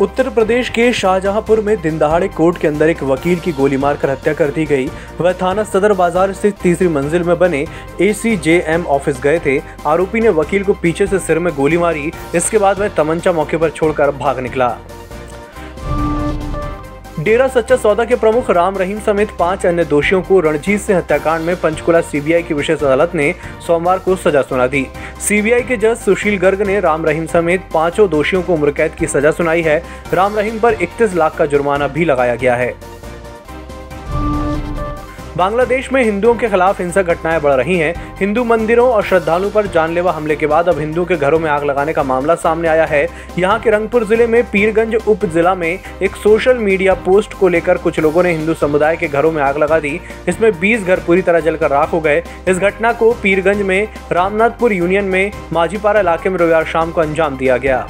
उत्तर प्रदेश के शाहजहांपुर में दिन दहाड़े कोर्ट के अंदर एक वकील की गोली मारकर हत्या कर दी गई। वह थाना सदर बाज़ार स्थित तीसरी मंजिल में बने ए सी जे एम ऑफ़िस गए थे। आरोपी ने वकील को पीछे से सिर में गोली मारी। इसके बाद वह तमंचा मौके पर छोड़कर भाग निकला। डेरा सच्चा सौदा के प्रमुख राम रहीम समेत पाँच अन्य दोषियों को रणजीत सिंह हत्याकांड में पंचकुला सीबीआई की विशेष अदालत ने सोमवार को सजा सुना दी। सीबीआई के जज सुशील गर्ग ने राम रहीम समेत पाँचों दोषियों को उम्र कैद की सजा सुनाई है। राम रहीम पर 31 लाख का जुर्माना भी लगाया गया है। बांग्लादेश में हिंदुओं के खिलाफ हिंसक घटनाएँ बढ़ रही हैं। हिंदू मंदिरों और श्रद्धालुओं पर जानलेवा हमले के बाद अब हिंदुओं के घरों में आग लगाने का मामला सामने आया है। यहाँ के रंगपुर ज़िले में पीरगंज उप जिला में एक सोशल मीडिया पोस्ट को लेकर कुछ लोगों ने हिंदू समुदाय के घरों में आग लगा दी। इसमें 20 घर पूरी तरह जलकर राख हो गए। इस घटना को पीरगंज में रामनाथपुर यूनियन में माझीपारा इलाके में रविवार शाम को अंजाम दिया गया।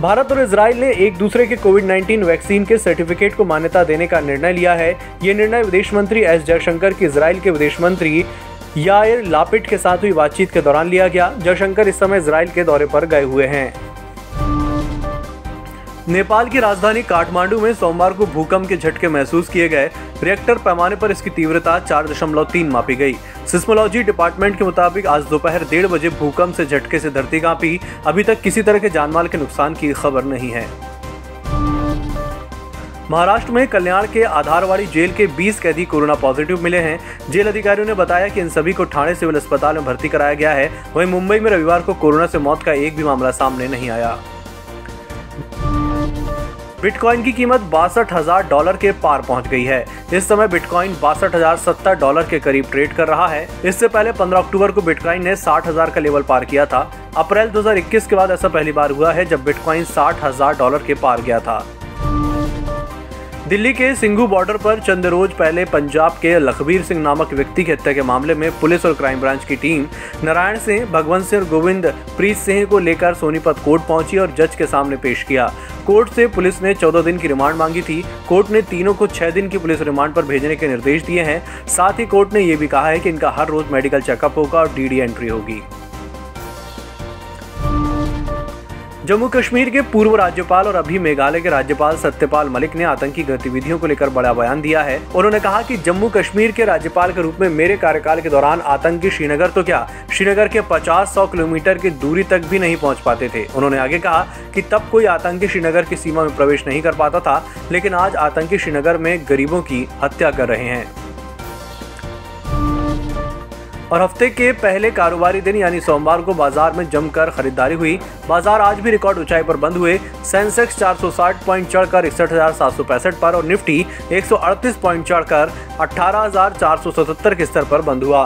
भारत और इसराइल ने एक दूसरे के कोविड 19 वैक्सीन के सर्टिफिकेट को मान्यता देने का निर्णय लिया है। ये निर्णय विदेश मंत्री एस जयशंकर की इसराइल के विदेश मंत्री यायर लापिट के साथ हुई बातचीत के दौरान लिया गया। जयशंकर इस समय इसराइल के दौरे पर गए हुए हैं। नेपाल की राजधानी काठमांडू में सोमवार को भूकंप के झटके महसूस किए गए। रिएक्टर पैमाने पर इसकी तीव्रता चार दशमलव तीन मापी गई। सिस्मोलॉजी डिपार्टमेंट के मुताबिक आज दोपहर डेढ़ बजे भूकंप से झटके से धरती कांपी। अभी तक किसी तरह के जानमाल के नुकसान की खबर नहीं है। महाराष्ट्र में कल्याण के आधारवाड़ी जेल के 20 कैदी कोरोना पॉजिटिव मिले हैं। जेल अधिकारियों ने बताया कि इन सभी को ठाणे सिविल अस्पताल में भर्ती कराया गया है। वहीं मुंबई में रविवार को कोरोना से मौत का एक भी मामला सामने नहीं आया। बिटकॉइन की कीमत बासठ हज़ार डॉलर के पार पहुँच गई है। इस समय बिटकॉइन बासठ हज़ार सत्तर डॉलर के करीब ट्रेड कर रहा है। इससे पहले 15 अक्टूबर को बिटकॉइन ने साठ हज़ार का लेवल पार किया था। अप्रैल 2021 के बाद ऐसा पहली बार हुआ है जब बिटकॉइन साठ हज़ार डॉलर के पार गया था। दिल्ली के सिंघू बॉर्डर पर चंद रोज पहले पंजाब के लखबीर सिंह नामक व्यक्ति की हत्या के मामले में पुलिस और क्राइम ब्रांच की टीम नारायण सिंह, भगवंत सिंह और गोविंद, प्रीत सिंह को लेकर सोनीपत कोर्ट पहुँची और जज के सामने पेश किया। कोर्ट से पुलिस ने 14 दिन की रिमांड मांगी थी। कोर्ट ने तीनों को 6 दिन की पुलिस रिमांड पर भेजने के निर्देश दिए हैं। साथ ही कोर्ट ने यह भी कहा है कि इनका हर रोज मेडिकल चेकअप होगा और डीडी एंट्री होगी। जम्मू कश्मीर के पूर्व राज्यपाल और अभी मेघालय के राज्यपाल सत्यपाल मलिक ने आतंकी गतिविधियों को लेकर बड़ा बयान दिया है। उन्होंने कहा कि जम्मू कश्मीर के राज्यपाल के रूप में मेरे कार्यकाल के दौरान आतंकी श्रीनगर तो क्या श्रीनगर के 50-100 किलोमीटर की दूरी तक भी नहीं पहुँच पाते थे? उन्होंने आगे कहा कि तब कोई आतंकी श्रीनगर की सीमा में प्रवेश नहीं कर पाता था, लेकिन आज आतंकी श्रीनगर में गरीबों की हत्या कर रहे हैं। और हफ़्ते के पहले कारोबारी दिन, यानी सोमवार को बाज़ार में जमकर खरीदारी हुई। बाज़ार आज भी रिकॉर्ड ऊंचाई पर बंद हुए। सेंसेक्स 460 पॉइंट चढ़कर इकसठ पर और निफ्टी 138 पॉइंट चढ़कर अठारह हज़ार चार सौ सतहत्तर के स्तर पर बंद हुआ।